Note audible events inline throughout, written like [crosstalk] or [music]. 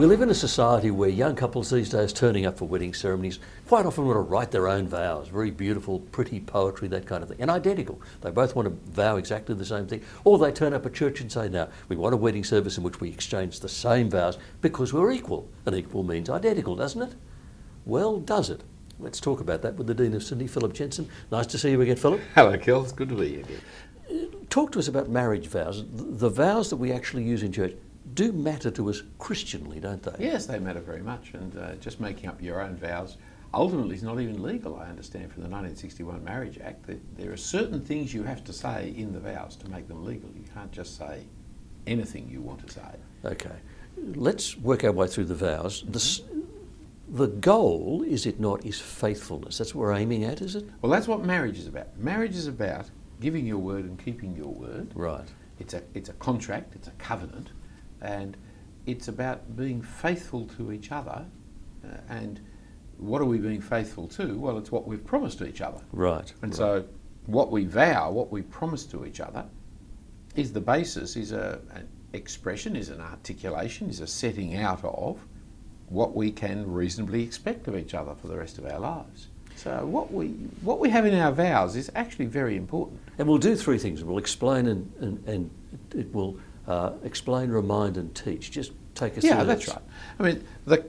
We live in a society where young couples these days turning up for wedding ceremonies quite often want to write their own vows, very beautiful, pretty poetry, that kind of thing, and identical. They both want to vow exactly the same thing. Or they turn up at church and say, now, we want a wedding service in which we exchange the same vows because we're equal. And equal means identical, doesn't it? Well, does it? Let's talk about that with the Dean of Sydney, Phillip Jensen. Nice to see you again, Phillip. [laughs] Hello, Kel. It's good to be here again. Uh, talk to us about marriage vows, the vows that we actually use in church do matter to us Christianly, don't they? Yes, they matter very much. And uh, just making up your own vows ultimately is not even legal, I understand, from the 1961 Marriage Act. That there are certain things you have to say in the vows to make them legal. You can't just say anything you want to say. Okay. Let's work our way through the vows. The, the goal, is it not, is faithfulness. That's what we're aiming at, is it? Well, that's what marriage is about. Marriage is about giving your word and keeping your word. Right. It's a, it's a contract, it's a covenant and it's about being faithful to each other. Uh, and what are we being faithful to? Well, it's what we've promised to each other. Right. And right. so, what we vow, what we promise to each other, is the basis, is a, an expression, is an articulation, is a setting out of what we can reasonably expect of each other for the rest of our lives. So what we what we have in our vows is actually very important. And we'll do three things. We'll explain and, and, and it will uh, explain, remind, and teach. Just take us yeah, through that's right. I mean, the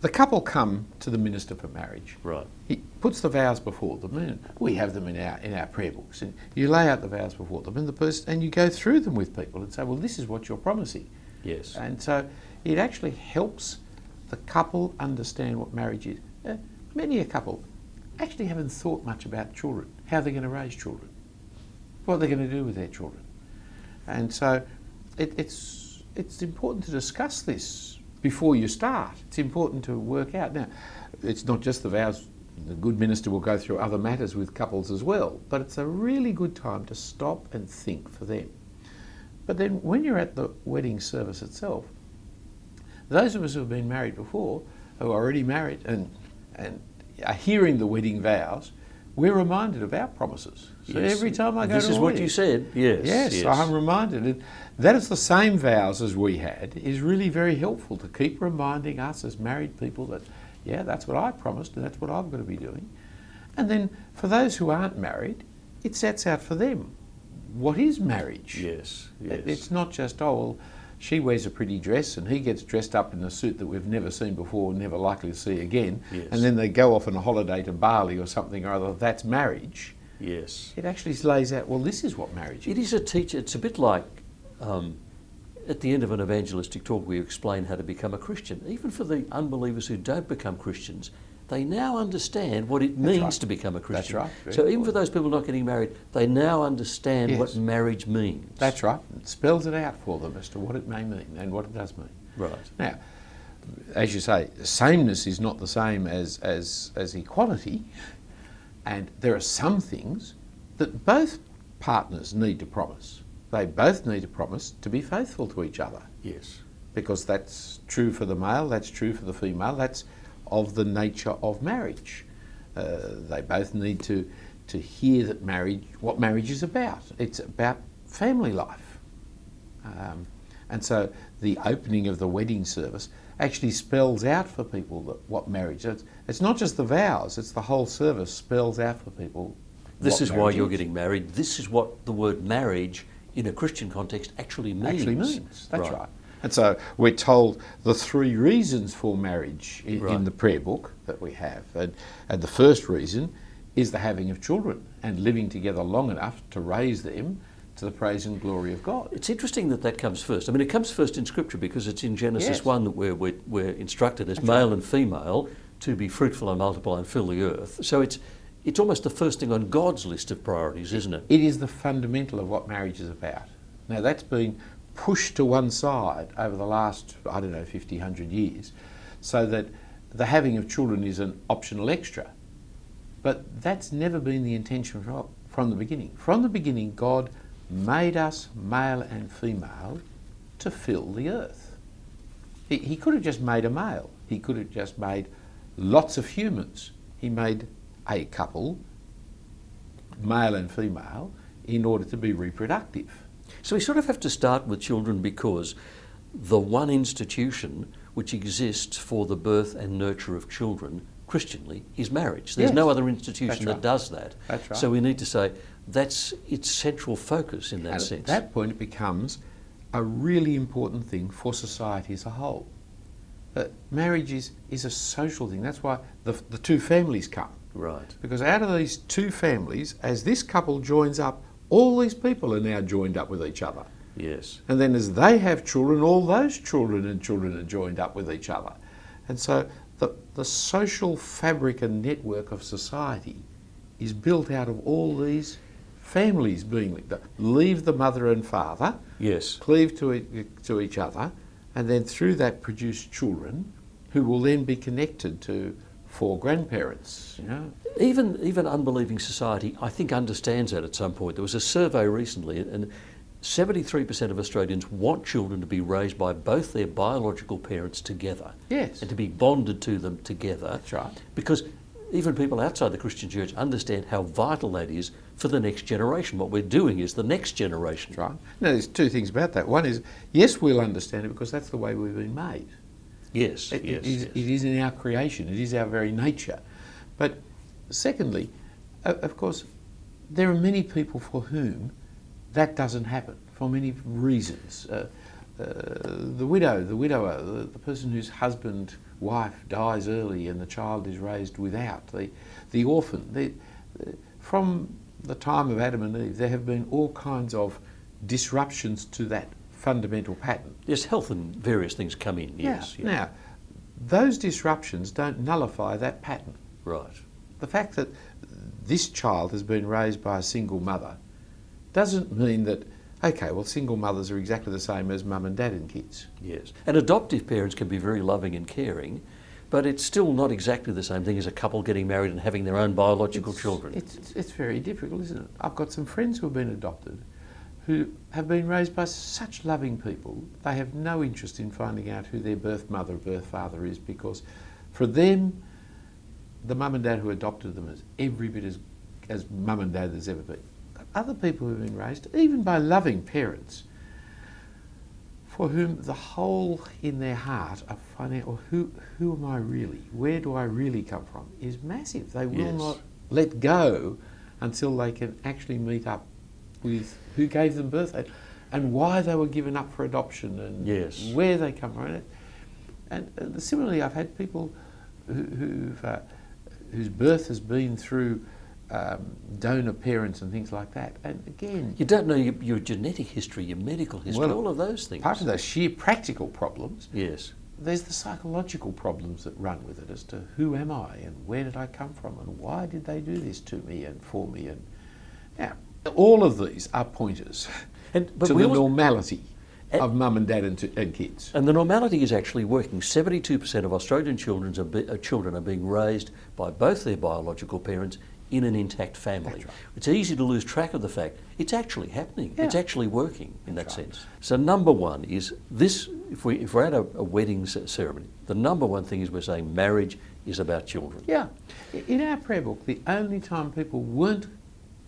the couple come to the minister for marriage. Right. He puts the vows before them, and we have them in our in our prayer books. And you lay out the vows before them, and the person and you go through them with people and say, well, this is what you're promising. Yes. And so it actually helps the couple understand what marriage is. Uh, many a couple actually haven't thought much about children, how they're going to raise children, what they're going to do with their children, and so it, it's, it's important to discuss this before you start. It's important to work out. Now, it's not just the vows, the good minister will go through other matters with couples as well, but it's a really good time to stop and think for them. But then when you're at the wedding service itself, those of us who have been married before, who are already married and, and are hearing the wedding vows, we're reminded of our promises. So yes. every time I go this to is what you said. Yes, yes, yes. I'm reminded. And that is the same vows as we had. Is really very helpful to keep reminding us as married people that, yeah, that's what I promised, and that's what I'm going to be doing. And then for those who aren't married, it sets out for them what is marriage. Yes, yes. It's not just oh well she wears a pretty dress and he gets dressed up in a suit that we've never seen before and never likely to see again. Yes. And then they go off on a holiday to Bali or something or other. That's marriage. Yes. It actually lays out, well, this is what marriage is. It is a teacher. It's a bit like um, at the end of an evangelistic talk, we explain how to become a Christian. Even for the unbelievers who don't become Christians, they now understand what it means right. to become a Christian. That's right. so even for those people not getting married, they now understand yes. what marriage means. That's right. It spells it out for them as to what it may mean and what it does mean. Right. Now, as you say, sameness is not the same as, as, as equality, and there are some things that both partners need to promise. They both need to promise to be faithful to each other. Yes. Because that's true for the male, that's true for the female, that's of the nature of marriage. Uh, they both need to, to hear that marriage, what marriage is about. It's about family life. Um, and so the opening of the wedding service actually spells out for people that, what marriage is. It's not just the vows, it's the whole service spells out for people. This is why you're is. getting married. This is what the word marriage in a Christian context actually means. Actually means. That's right. right. And so we're told the three reasons for marriage in, right. in, the prayer book that we have. And, and the first reason is the having of children and living together long enough to raise them to the praise and glory of God. It's interesting that that comes first. I mean, it comes first in Scripture because it's in Genesis yes. 1 that we're, we're, we're instructed as That's male right. and female to be fruitful and multiply and fill the earth. So it's, it's almost the first thing on God's list of priorities, isn't it? It is the fundamental of what marriage is about. Now, that's been pushed to one side over the last, I don't know, 50, 100 years, so that the having of children is an optional extra. But that's never been the intention from the beginning. From the beginning, God made us male and female to fill the earth. He, he could have just made a male, he could have just made lots of humans. He made a couple, male and female, in order to be reproductive. So we sort of have to start with children because the one institution which exists for the birth and nurture of children Christianly is marriage. There's no other institution That's that does that. That's right. So we need to say that's its central focus in that And sense. At that point, it becomes a really important thing for society as a whole. That marriage is, is a social thing. That's why the, the two families come. Right. Because out of these two families, as this couple joins up, all these people are now joined up with each other. Yes. And then as they have children, all those children and children are joined up with each other. And so the, the social fabric and network of society is built out of all these families being linked up. Leave the mother and father, Yes. cleave to, e- to each other, and then through that produce children who will then be connected to four grandparents. You know? Even even unbelieving society, I think, understands that at some point. There was a survey recently, and 73% of Australians want children to be raised by both their biological parents together Yes. and to be bonded to them together. That's right. Because even people outside the Christian church understand how vital that is for the next generation. What we're doing is the next generation. That's right. Now, there's two things about that. One is, yes, we'll understand it because that's the way we've been made. Yes, It- yes, it, is, yes. it is in our creation, it is our very nature. But secondly, of course, there are many people for whom that doesn't happen for many reasons. Uh, uh, the widow, the widower, the, the person whose husband, wife dies early and the child is raised without, the, the orphan. The, the- from the time of Adam and Eve, there have been all kinds of disruptions to that fundamental pattern. Yes, health and various things come in, yes. Yeah. Now, those disruptions don't nullify that pattern. Right. The fact that this child has been raised by a single mother doesn't mean that, okay, well, single mothers are exactly the same as mum and dad and kids. Yes. And adoptive parents can be very loving and caring, but it's still not exactly the same thing as a couple getting married and having their own biological children. It's, it's, it's very difficult, isn't it? I've got some friends who have been adopted who have been raised by such loving people, they have no interest in finding out who their birth mother or birth father is because for them, the mum and dad who adopted them is every bit as, as mum and dad as ever been. Other people who have been raised, even by loving parents, for whom the hole in their heart of finding out, well, who, who am I really? Where do I really come from? is massive. They will Yes. not let go until they can actually meet up with who gave them birth and, and why they were given up for adoption and Yes. where they come from. And, and, similarly, I've had people who, who've, uh, whose birth has been through um, donor parents and things like that. And again, You don't know your, your genetic history, your medical history, Well, all of those things. part of those sheer practical problems, Yes. there's the psychological problems that run with it as to who am I and where did I come from and why did they do this to me and for me. And now, all of these are pointers [laughs] And, but to the normality And- of mum and dad and, t- and kids. And the normality is actually working. 72% of Australian children are, be, uh, children are being raised by both their biological parents in an intact family. That's right. It's easy to lose track of the fact it's actually happening. It's actually working in that right. sense. So number one is this: if we if we're at a, a wedding ceremony, the number one thing is we're saying marriage is about children. Yeah. In our prayer book, the only time people weren't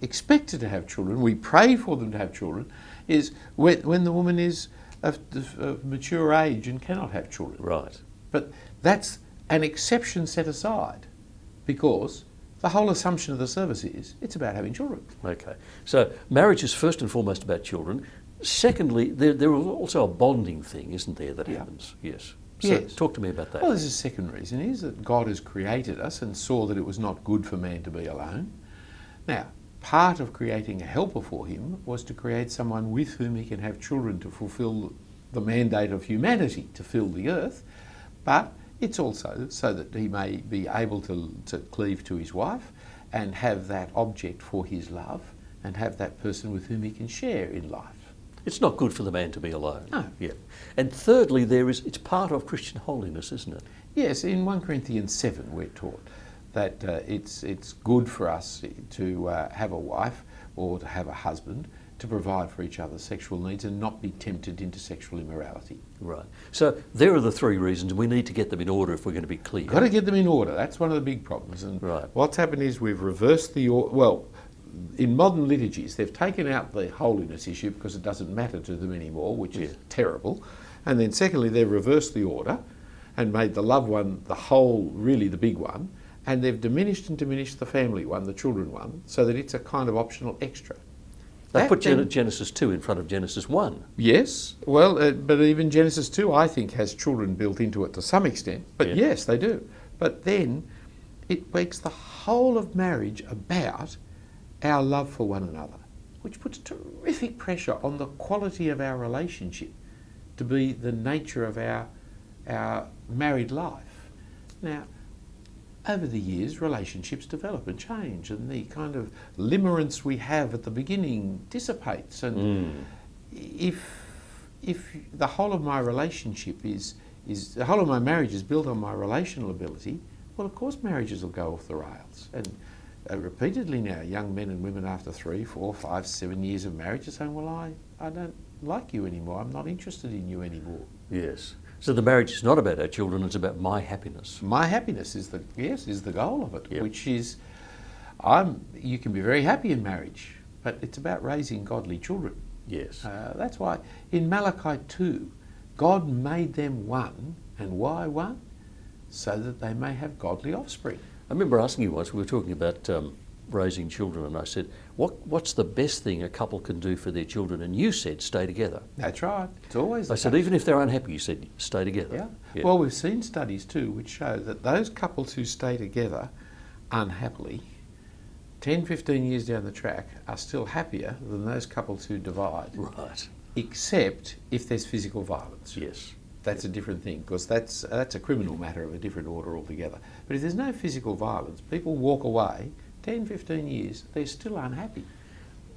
expected to have children, we pray for them to have children, is when, when the woman is of, of mature age and cannot have children. Right. But that's an exception set aside because the whole assumption of the service is it's about having children. Okay. So marriage is first and foremost about children. Secondly, there, there is also a bonding thing, isn't there, that Yeah. happens? Yes. So Yes. talk to me about that. Well, there's a second reason is that God has created us and saw that it was not good for man to be alone. Now, part of creating a helper for him was to create someone with whom he can have children to fulfill the mandate of humanity to fill the earth, but it's also so that he may be able to, to cleave to his wife and have that object for his love and have that person with whom he can share in life. It's not good for the man to be alone. No. Yeah. And thirdly, there is it's part of Christian holiness, isn't it? Yes, in 1 Corinthians 7 we're taught that uh, it's, it's good for us to uh, have a wife or to have a husband to provide for each other's sexual needs and not be tempted into sexual immorality. Right. So there are the three reasons. We need to get them in order if we're going to be clear. Got to get them in order. That's one of the big problems. And Right. what's happened is we've reversed the or- well. In modern liturgies, they've taken out the holiness issue because it doesn't matter to them anymore, which is terrible. And then, secondly, they've reversed the order, and made the loved one the whole, really the big one, and they've diminished and diminished the family one, the children one, so that it's a kind of optional extra. They put then- Genesis 2 in front of Genesis 1. Yes, well, uh, but even Genesis 2, I think, has children built into it to some extent. But Yeah. yes, they do. But then it makes the whole of marriage about our love for one another, which puts terrific pressure on the quality of our relationship to be the nature of our, our married life. Now, over the years, relationships develop and change, and the kind of limerence we have at the beginning dissipates. And Mm. if if the whole of my relationship is is the whole of my marriage is built on my relational ability, well, of course, marriages will go off the rails. And uh, repeatedly now, young men and women after three, four, five, seven years of marriage are saying, "Well, I I don't like you anymore. I'm not interested in you anymore." Yes. So the marriage is not about our children, it's about my happiness. My happiness is the yes is the goal of it, Yep. which is I'm. You can be very happy in marriage, but it's about raising godly children. Yes. Uh, that's why in Malachi 2, God made them one. And why one? So that they may have godly offspring. I remember asking you once, we were talking about um, raising children, and I said, what, What's the best thing a couple can do for their children? And you said, Stay together. That's right. It's always I said, case. Even if they're unhappy, you said, Stay together. Yeah. Yeah. Well, we've seen studies too which show that those couples who stay together unhappily, 10, 15 years down the track, are still happier than those couples who divide, right. except if there's physical violence. Yes. That's a different thing because that's that's a criminal matter of a different order altogether. But if there's no physical violence, people walk away 10, 15 years, they're still unhappy.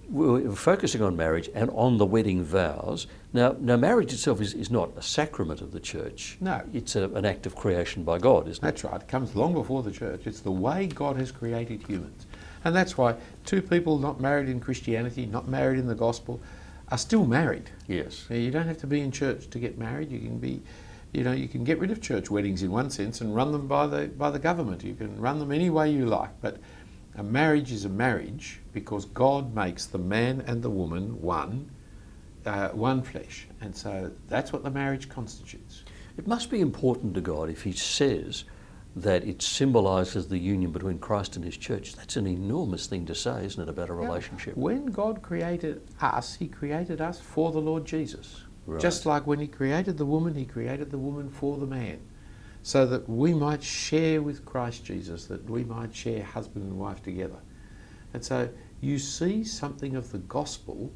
We're focusing on marriage and on the wedding vows. Now, now marriage itself is, is not a sacrament of the church. No. It's a, an act of creation by God, isn't it? That's right. It comes long before the church. It's the way God has created humans. And that's why two people not married in Christianity, not married in the gospel, are still married. Yes. Now, You don't have to be in church to get married. You can be, you know, you can get rid of church weddings in one sense and run them by the by the government. You can run them any way you like. But a marriage is a marriage because God makes the man and the woman one, uh, one flesh, and so that's what the marriage constitutes. It must be important to God if He says that it symbolises the union between Christ and His church. That's an enormous thing to say, isn't it, about a Yeah. relationship? When God created us, He created us for the Lord Jesus. Right. Just like when He created the woman, He created the woman for the man. So that we might share with Christ Jesus, that we might share husband and wife together. And so you see something of the gospel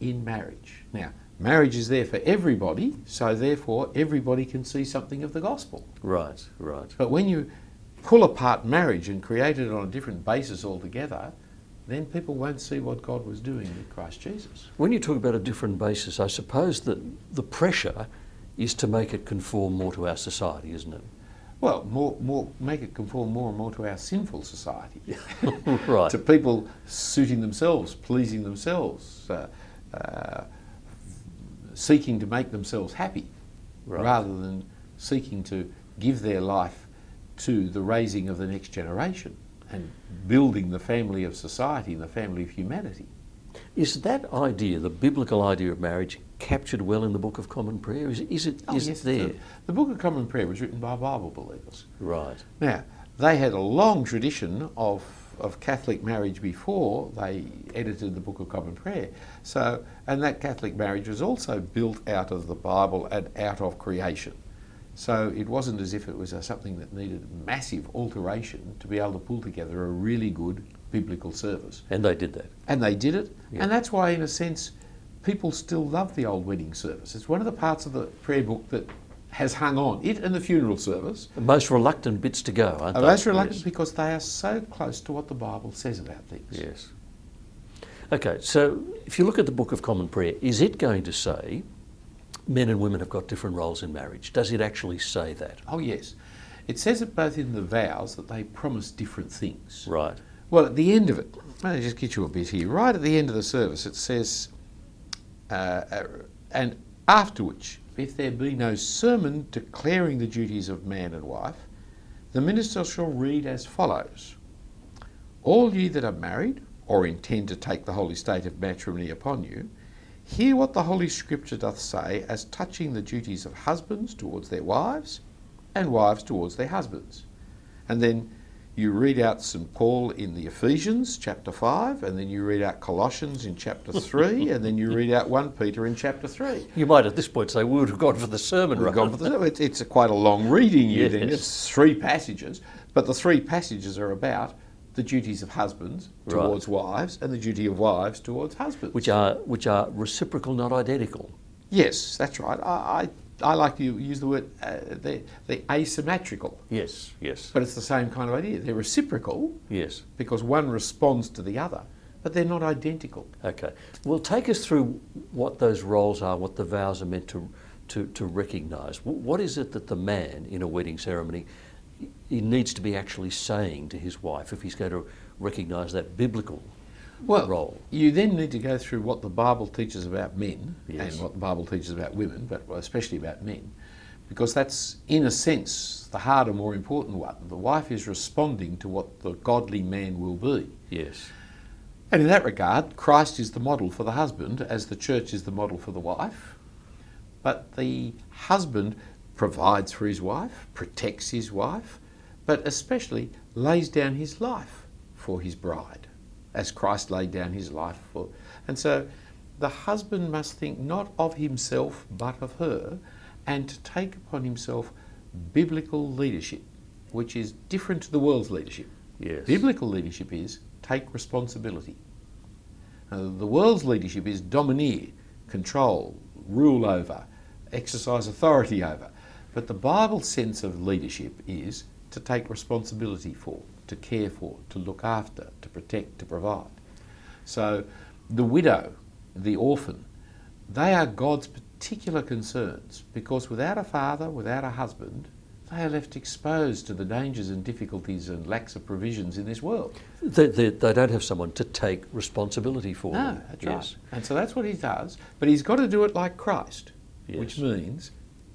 in marriage. Now, marriage is there for everybody, so therefore everybody can see something of the gospel. Right, right. But when you pull apart marriage and create it on a different basis altogether, then people won't see what God was doing with Christ Jesus. When you talk about a different basis, I suppose that the pressure is to make it conform more to our society, isn't it? Well, more, more, make it conform more and more to our sinful society. [laughs] right. [laughs] to people suiting themselves, pleasing themselves, uh, uh, seeking to make themselves happy, Right. rather than seeking to give their life to the raising of the next generation and building the family of society and the family of humanity. Is that idea, the biblical idea of marriage, captured well in the Book of Common Prayer? Is, is it, Oh, is yes, it there? The, the Book of Common Prayer was written by Bible believers. Right. Now, they had a long tradition of, of Catholic marriage before they edited the Book of Common Prayer. So, and that Catholic marriage was also built out of the Bible and out of creation. So it wasn't as if it was a, something that needed massive alteration to be able to pull together a really good biblical service. And they did that. And they did it. Yeah. And that's why, in a sense, people still love the old wedding service. It's one of the parts of the prayer book that has hung on, it and the funeral service. The most reluctant bits to go, aren't Are they? most reluctant Yes. because they are so close to what the Bible says about things. Yes. Okay, so if you look at the Book of Common Prayer, is it going to say men and women have got different roles in marriage? Does it actually say that? Oh, yes. It says it both in the vows that they promise different things. Right. Well, at the end of it, let me just get you a bit here. Right at the end of the service, it says, uh, uh, and after which, if there be no sermon declaring the duties of man and wife, the minister shall read as follows All ye that are married, or intend to take the holy state of matrimony upon you, hear what the Holy Scripture doth say as touching the duties of husbands towards their wives, and wives towards their husbands. And then you read out St. Paul in the Ephesians chapter 5, and then you read out Colossians in chapter [laughs] 3, and then you read out 1 Peter in chapter 3. You might at this point say, we would have gone for the sermon, right? gone for the, it's, it's a quite a long reading, you think. Yes. It's three passages, but the three passages are about the duties of husbands Right. towards wives and the duty of wives towards husbands. which are which are reciprocal, not identical. yes, that's right. I, I, I like to use the word uh, they they asymmetrical, Yes, yes, but it's the same kind of idea. They're reciprocal yes. because one responds to the other, but they're not identical. Okay. Well, take us through what those roles are, what the vows are meant to to, to recognise. What is it that the man in a wedding ceremony he needs to be actually saying to his wife if he's going to recognise that biblical Well, role? you then need to go through what the Bible teaches about men Yes. and what the Bible teaches about women, but especially about men, because that's, in a sense, the harder, more important one. The wife is responding to what the godly man will be. Yes. And in that regard, Christ is the model for the husband, as the church is the model for the wife. But the husband provides for his wife, protects his wife, but especially lays down his life for his bride, as Christ laid down his life for. And so the husband must think not of himself but of her, and to take upon himself biblical leadership, which is different to the world's leadership. Yes. Biblical leadership is take responsibility. Uh, the world's leadership is domineer, control, rule over, exercise authority over. But the Bible sense of leadership is to take responsibility for, to care for, to look after, to protect, to provide. So the widow, the orphan, they are God's particular concerns because without a father, without a husband, they are left exposed to the dangers and difficulties and lacks of provisions in this world. They, they, they don't have someone to take responsibility for No, them. that's yes. right. And so that's what he does. But he's got to do it like Christ, which means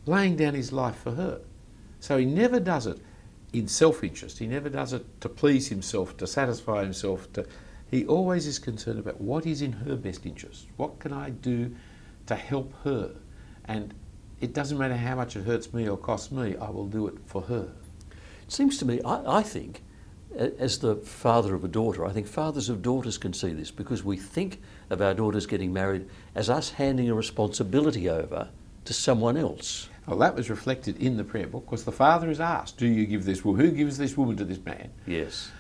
laying down his life for her. So he never does it in self interest. He never does it to please himself, to satisfy himself. To, he always is concerned about what is in her best interest. What can I do to help her? And it doesn't matter how much it hurts me or costs me, I will do it for her. It seems to me, I, I think, as the father of a daughter, I think fathers of daughters can see this because we think of our daughters getting married as us handing a responsibility over to someone else. Well, that was reflected in the prayer book because the father is asked, Do you give this woman? Who gives this woman to this man? Yes.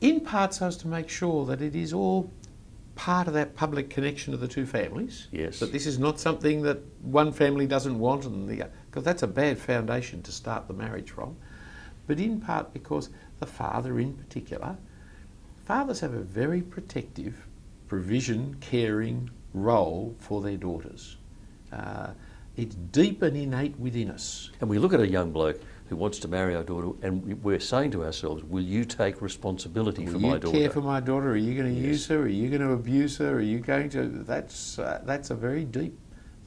in part so as to make sure that it is all part of that public connection of the two families. Yes. That this is not something that one family doesn't want and the because that's a bad foundation to start the marriage from. But in part because the father in particular, fathers have a very protective, provision, caring role for their daughters. Uh, it's deep and innate within us. And we look at a young bloke who wants to marry our daughter, and we- we're saying to ourselves, Will you take responsibility Will for my daughter? Will you care for my daughter? Are you going to Yes. use her? Are you going to abuse her? Are you going to? That's uh, that's a very deep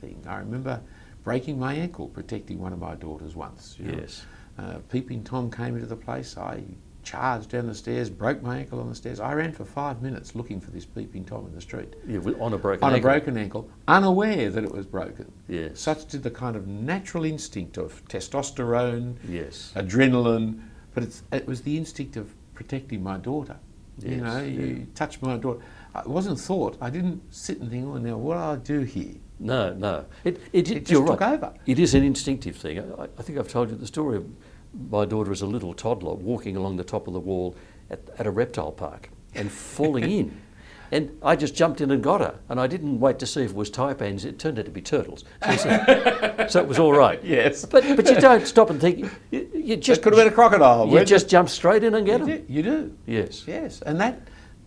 thing. I remember breaking my ankle protecting one of my daughters once. you know. Yes. Uh, Peeping Tom came into the place. I charged down the stairs, broke my ankle on the stairs. I ran for five minutes looking for this Peeping Tom in the street Yeah, on a broken on a ankle. broken ankle, unaware that it was broken. Yes. Such did the kind of natural instinct of testosterone, Yes. adrenaline, but it's, it was the instinct of protecting my daughter. Yes, you know, yeah. you touch my daughter. It wasn't thought. I didn't sit and think, oh, now what do I do here? No, no. It, it, It just you're took right. over. It is an instinctive thing. I, I think I've told you the story of my daughter as a little toddler walking along the top of the wall at, at a reptile park and falling in. [laughs] And I just jumped in and got her, and I didn't wait to see if it was taipans. It turned out to be turtles, so, so- so it was all right. [laughs] Yes. but but you don't stop and think. You, you Just just could have been a crocodile. You just jump straight in and you get them. do. You do. Yes. Yes, and that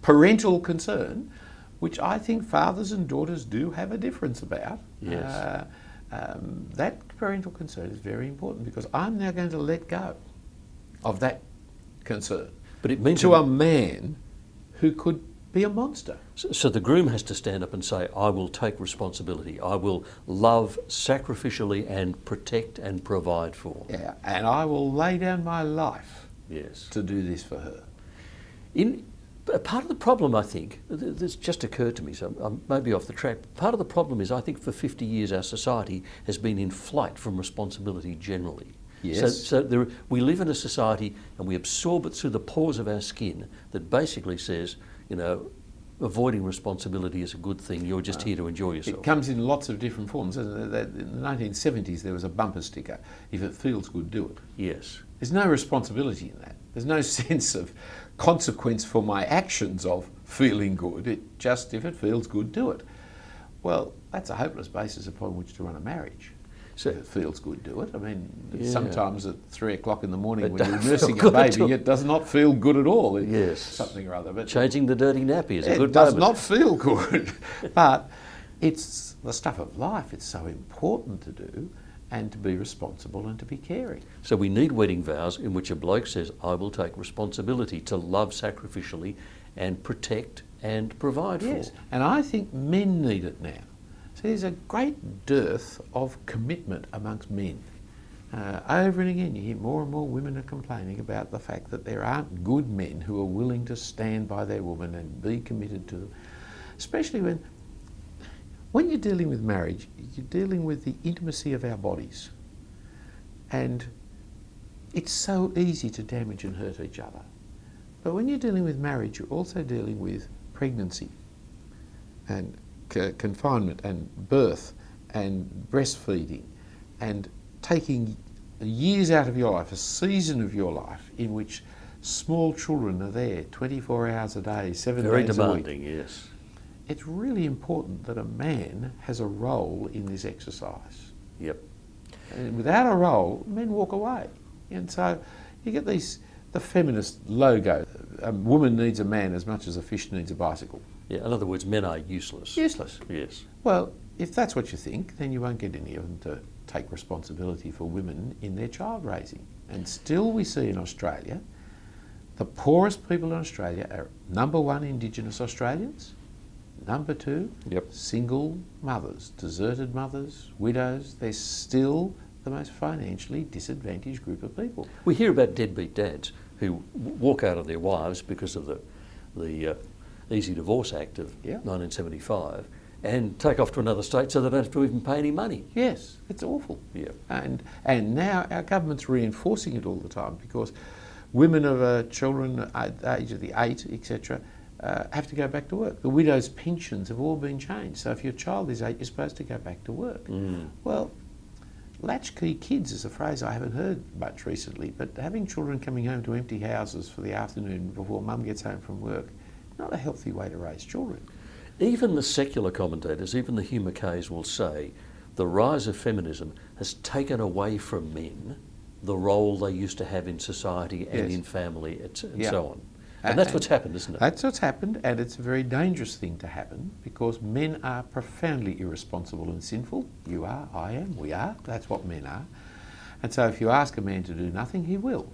parental concern, which I think fathers and daughters do have a difference about, Yes. uh, um, that parental concern is very important because I'm now going to let go of that concern But it means to a man who could be a monster. So, so the groom has to stand up and say, I will take responsibility. I will love sacrificially and protect and provide for. Yeah, and I will lay down my life Yes. to do this for her. In, part of the problem, I think, th- this just occurred to me, so I'm maybe off the track. Part of the problem is I think for 50 years our society has been in flight from responsibility generally. So, Yes. so there, we live in a society and we absorb it through the pores of our skin that basically says, you know, avoiding responsibility is a good thing. You're just here to enjoy yourself. It comes in lots of different forms. In the 1970s, there was a bumper sticker if it feels good, do it. yes. There's no responsibility in that. There's no [laughs] sense of consequence for my actions of feeling good. It just, if it feels good, do it. Well, that's a hopeless basis upon which to run a marriage. So- if it feels good, do it. I mean, Yeah. sometimes at three o'clock in the morning It when you're nursing a good at all. baby, it does not feel good at all. Yes. Something or other. But Changing the dirty nappy is a good it does moment. not feel good. [laughs] but it's the stuff of life. It's so important to do and to be responsible and to be caring. So we need wedding vows in which a bloke says, I will take responsibility to love sacrificially and protect and provide for. Yes, for. and I think men need it now. So there's a great dearth of commitment amongst men. Uh, over and again, you hear more and more women are complaining about the fact that there aren't good men who are willing to stand by their woman and be committed to them, especially when when you're dealing with marriage, you're dealing with the intimacy of our bodies, and it's so easy to damage and hurt each other. But when you're dealing with marriage, you're also dealing with pregnancy and c- confinement and birth and breastfeeding and taking years out of your life, a season of your life in which small children are there 24 hours a day, seven Very days a week. Very demanding, yes. It's really important that a man has a role in this exercise. Yep. And without a role, men walk away. And so you get these, the feminist logo. A woman needs a man as much as a fish needs a bicycle. Yeah, in other words, men are useless. Useless. Yes. Well, if that's what you think, then you won't get any of them to take responsibility for women in their child raising. And still, we see in Australia, the poorest people in Australia are number one, Indigenous Australians, number two, Yep. single mothers, deserted mothers, widows. They're still the most financially disadvantaged group of people. We hear about deadbeat dads who walk out of their wives because of the, the uh, Easy Divorce Act of Yeah. 1975 and take off to another state so they don't have to even pay any money. Yes, it's awful. Yeah. And and now our government's reinforcing it all the time because women of uh, children at the age of the eight, etc., uh, have to go back to work. The widows' pensions have all been changed. So if your child is eight, you're supposed to go back to work. Mm. Well, latchkey kids is a phrase I haven't heard much recently, but having children coming home to empty houses for the afternoon before mum gets home from work, not a healthy way to raise children. Even the secular commentators, even the Hugh Mackays will say the rise of feminism has taken away from men the role they used to have in society and Yes. in family and so on. And that's what's happened, isn't it? That's what's happened, and it's a very dangerous thing to happen because men are profoundly irresponsible and sinful. You are, I am, we are. That's what men are. And so if you ask a man to do nothing, he will.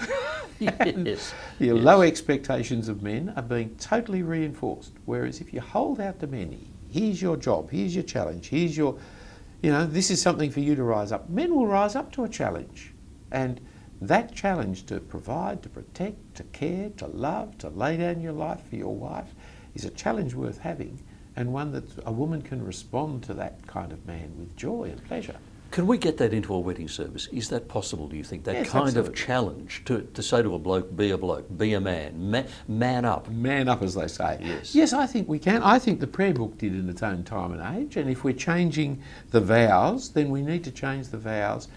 [laughs] yes. [laughs] Your Yes. low expectations of men are being totally reinforced. Whereas if you hold out to men, here's your job, here's your challenge, here's your, you know, this is something for you to rise up. Men will rise up to a challenge. And that challenge to provide, to protect, to care, to love, to lay down your life for your wife is a challenge worth having and one that a woman can respond to that kind of man with joy and pleasure. Can we get that into a wedding service? Is that possible, do you think? That Yes, kind absolutely. of challenge to, to say to a bloke, be a bloke, be a man, ma- man up. Man up, as they say. Yes. Yes, I think we can. I think the prayer book did in its own time and age. And if we're changing the vows, then we need to change the vows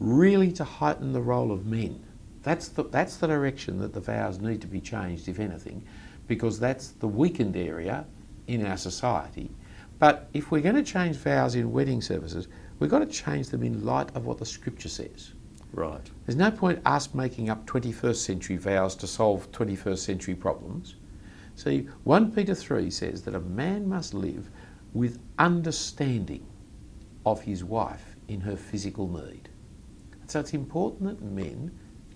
really to heighten the role of men. That's the, that's the direction that the vows need to be changed, if anything, because that's the weakened area in our society. But if we're going to change vows in wedding services, we've got to change them in light of what the scripture says. Right. There's no point us making up 21st century vows to solve 21st century problems. See, 1 Peter 3 says that a man must live with understanding of his wife in her physical need. So it's important that men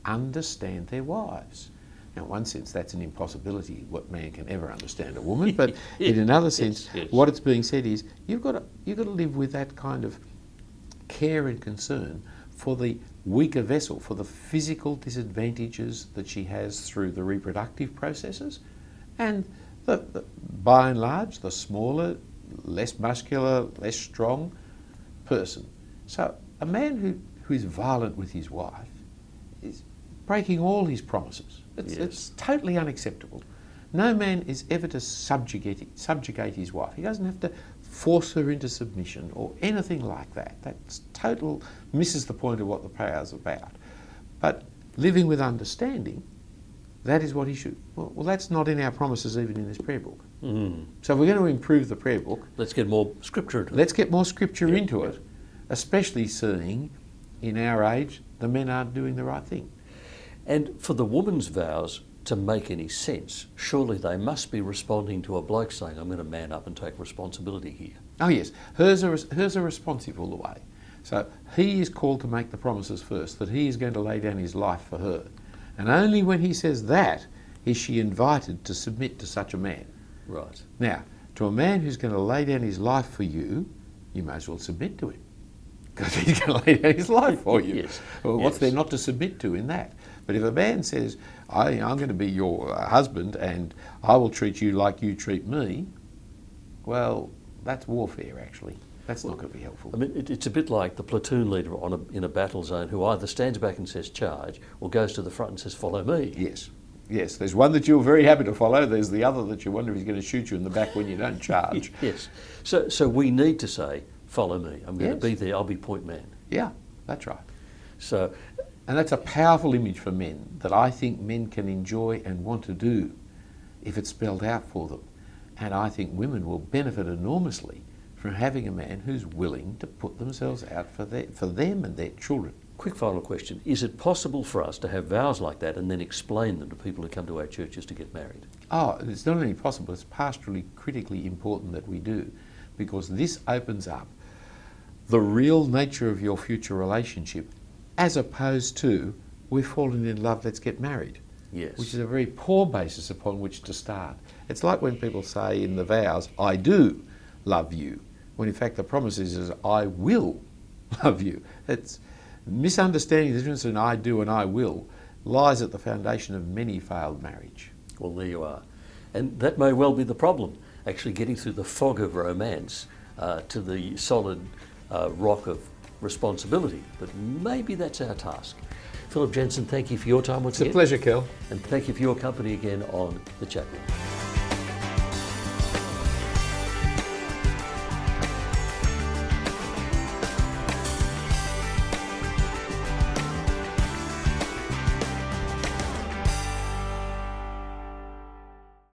understand their wives. Now, in one sense, that's an impossibility. What man can ever understand a woman? But [laughs] in another sense, Yes, yes. what it's being said is you've got to you've got to live with that kind of care and concern for the weaker vessel, for the physical disadvantages that she has through the reproductive processes, and the, the, by and large, the smaller, less muscular, less strong person. So a man who, who is violent with his wife is breaking all his promises. It's, Yes. it's totally unacceptable. No man is ever to subjugate, subjugate his wife. He doesn't have to force her into submission or anything like that. That's total misses the point of what the prayer is about. But living with understanding, that is what he should. Well, well, that's not in our promises even in this prayer book. Mm. So if we're going to improve the prayer book, Let's get more scripture into it. let's get more scripture Yeah, into it, especially seeing in our age the men aren't doing the right thing. And for the woman's vows to make any sense, surely they must be responding to a bloke saying, I'm going to man up and take responsibility here. Oh yes, hers are hers are responsive all the way. So he is called to make the promises first that he is going to lay down his life for her, and only when he says that is she invited to submit to such a man. Right. Now, to a man who's going to lay down his life for you, you may as well submit to him because he's going to lay down his life for you. Yes, Well, what's yes. there not to submit to in that? But if a man says, I, I'm going to be your uh, husband and I will treat you like you treat me, well, that's warfare actually. That's not going to be helpful. I mean, it, it's a bit like the platoon leader on a, in a battle zone who either stands back and says charge or goes to the front and says follow me. Yes. Yes, there's one that you're very happy to follow. There's the other that you wonder if he's going to shoot you in the back when you don't [laughs] charge. Yes. So, so we need to say follow me. I'm going Yes. to be there. I'll be point man. yeah, that's right. So And that's a powerful image for men that I think men can enjoy and want to do if it's spelled out for them. And I think women will benefit enormously from having a man who's willing to put themselves out for, their, for them and their children. Quick final question. Is it possible for us to have vows like that and then explain them to people who come to our churches to get married? Oh, it's not only possible, it's pastorally critically important that we do because this opens up the real nature of your future relationship as opposed to we've fallen in love, let's get married. Yes. which is a very poor basis upon which to start. It's like when people say in the vows, I do love you, when in fact the promise is, is I will [laughs] love you. It's misunderstanding the difference between I do and I will lies at the foundation of many failed marriage. Well, there you are. And that may well be the problem, actually getting through the fog of romance uh, to the solid uh, rock of responsibility. But maybe that's our task. Phillip Jensen, thank you for your time once It's a pleasure, Kel. And thank you for your company again on The Chat Room.